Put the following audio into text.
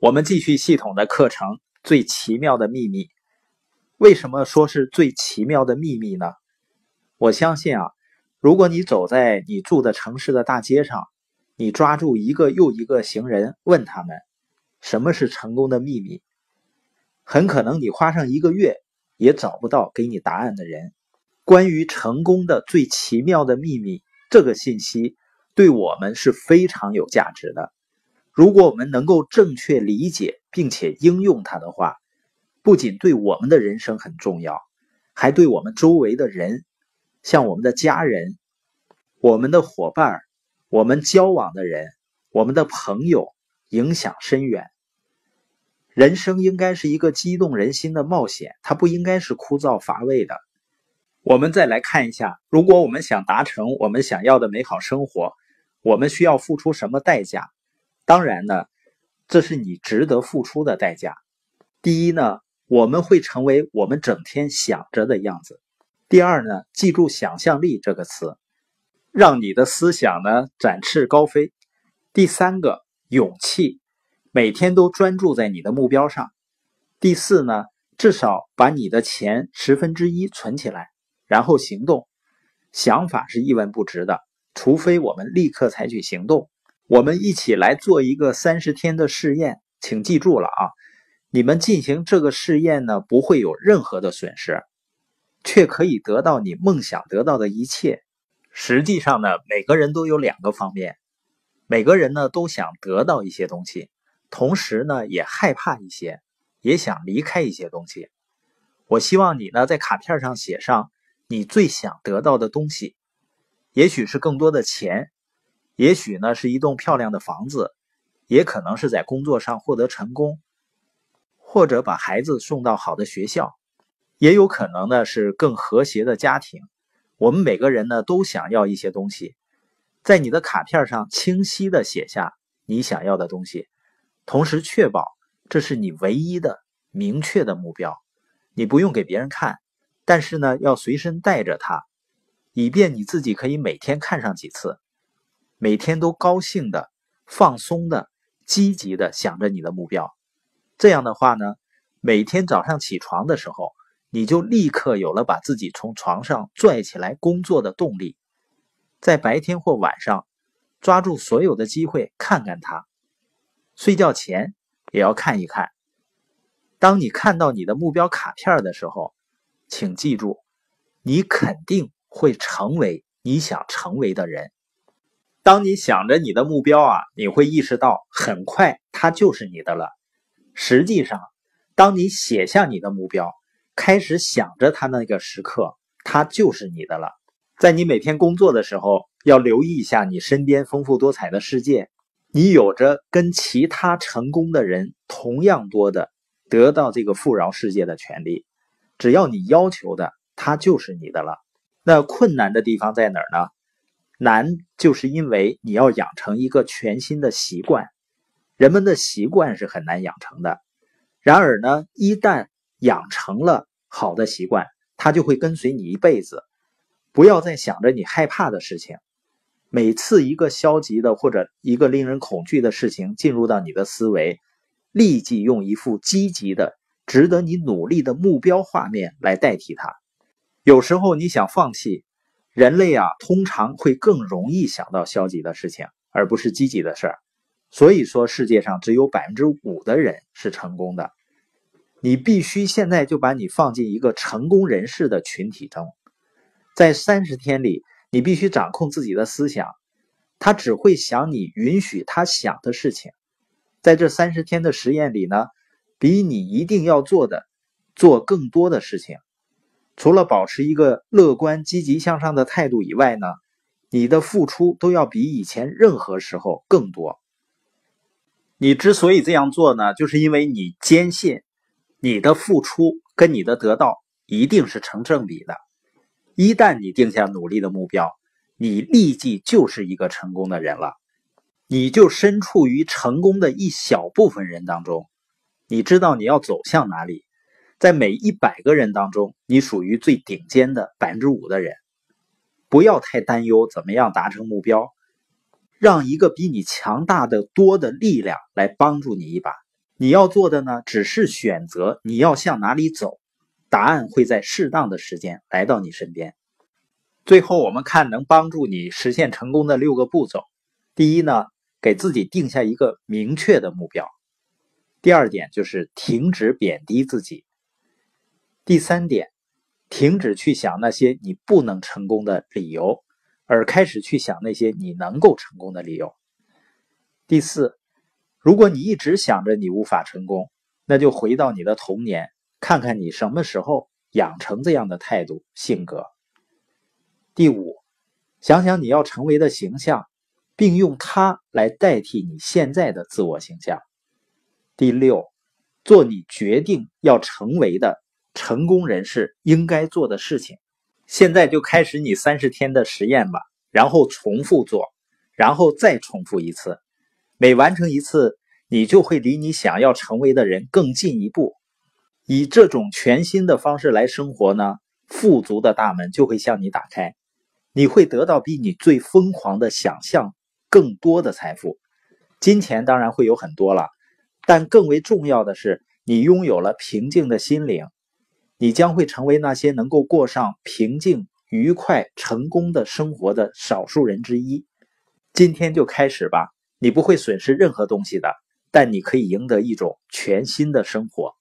我们继续系统的课程《最奇妙的秘密》。为什么说是最奇妙的秘密呢？我相信啊，如果你走在你住的城市的大街上，你抓住一个又一个行人，问他们什么是成功的秘密，很可能你花上一个月也找不到给你答案的人。关于成功的最奇妙的秘密，这个信息对我们是非常有价值的。如果我们能够正确理解并且应用它的话，不仅对我们的人生很重要，还对我们周围的人，像我们的家人、我们的伙伴、我们交往的人、我们的朋友影响深远。人生应该是一个激动人心的冒险，它不应该是枯燥乏味的。我们再来看一下，如果我们想达成我们想要的美好生活，我们需要付出什么代价？当然呢，这是你值得付出的代价。第一呢，我们会成为我们整天想着的样子。第二呢，记住“想象力”这个词，让你的思想呢展翅高飞。第三个，勇气，每天都专注在你的目标上。第四呢，至少把你的钱十分之一存起来，然后行动。想法是一文不值的，除非我们立刻采取行动。我们一起来做一个三十天的试验，请记住了啊！你们进行这个试验呢，不会有任何的损失，却可以得到你梦想得到的一切。实际上呢，每个人都有两个方面，每个人呢都想得到一些东西，同时呢也害怕一些，也想离开一些东西。我希望你呢在卡片上写上你最想得到的东西，也许是更多的钱。也许呢是一栋漂亮的房子，也可能是在工作上获得成功，或者把孩子送到好的学校，也有可能呢是更和谐的家庭。我们每个人呢都想要一些东西，在你的卡片上清晰的写下你想要的东西，同时确保这是你唯一的明确的目标。你不用给别人看，但是呢要随身带着它，以便你自己可以每天看上几次。每天都高兴的、放松的、积极的想着你的目标，这样的话呢，每天早上起床的时候，你就立刻有了把自己从床上拽起来工作的动力。在白天或晚上，抓住所有的机会看看它。睡觉前也要看一看。当你看到你的目标卡片的时候，请记住，你肯定会成为你想成为的人。当你想着你的目标啊，你会意识到很快它就是你的了。实际上，当你写下你的目标，开始想着它那个时刻，它就是你的了。在你每天工作的时候，要留意一下你身边丰富多彩的世界。你有着跟其他成功的人同样多的得到这个富饶世界的权利。只要你要求的，它就是你的了。那困难的地方在哪儿呢？难，就是因为你要养成一个全新的习惯。人们的习惯是很难养成的。然而呢，一旦养成了好的习惯，它就会跟随你一辈子。不要再想着你害怕的事情。每次一个消极的或者一个令人恐惧的事情进入到你的思维，立即用一副积极的、值得你努力的目标画面来代替它。有时候你想放弃。人类啊，通常会更容易想到消极的事情，而不是积极的事儿。所以说，世界上只有百分之五的人是成功的。你必须现在就把你放进一个成功人士的群体中，在三十天里，你必须掌控自己的思想，他只会想你允许他想的事情。在这三十天的实验里呢，比你一定要做的做更多的事情。除了保持一个乐观、积极向上的态度以外呢，你的付出都要比以前任何时候更多。你之所以这样做呢，就是因为你坚信你的付出跟你的得到一定是成正比的。一旦你定下努力的目标，你立即就是一个成功的人了。你就身处于成功的一小部分人当中，你知道你要走向哪里。在每一百个人当中，你属于最顶尖的百分之五的人。不要太担忧怎么样达成目标，让一个比你强大的多的力量来帮助你一把。你要做的呢，只是选择你要向哪里走，答案会在适当的时间来到你身边。最后，我们看能帮助你实现成功的六个步骤。第一呢，给自己定下一个明确的目标。第二点就是停止贬低自己。第三点，停止去想那些你不能成功的理由，而开始去想那些你能够成功的理由。第四，如果你一直想着你无法成功，那就回到你的童年，看看你什么时候养成这样的态度性格。第五，想想你要成为的形象，并用它来代替你现在的自我形象。第六，做你决定要成为的成功人士应该做的事情。现在就开始你三十天的实验吧，然后重复做，然后再重复一次。每完成一次，你就会离你想要成为的人更进一步。以这种全新的方式来生活呢，富足的大门就会向你打开。你会得到比你最疯狂的想象更多的财富，金钱当然会有很多了，但更为重要的是，你拥有了平静的心灵，你将会成为那些能够过上平静、愉快、成功的生活的少数人之一。今天就开始吧，你不会损失任何东西的，但你可以赢得一种全新的生活。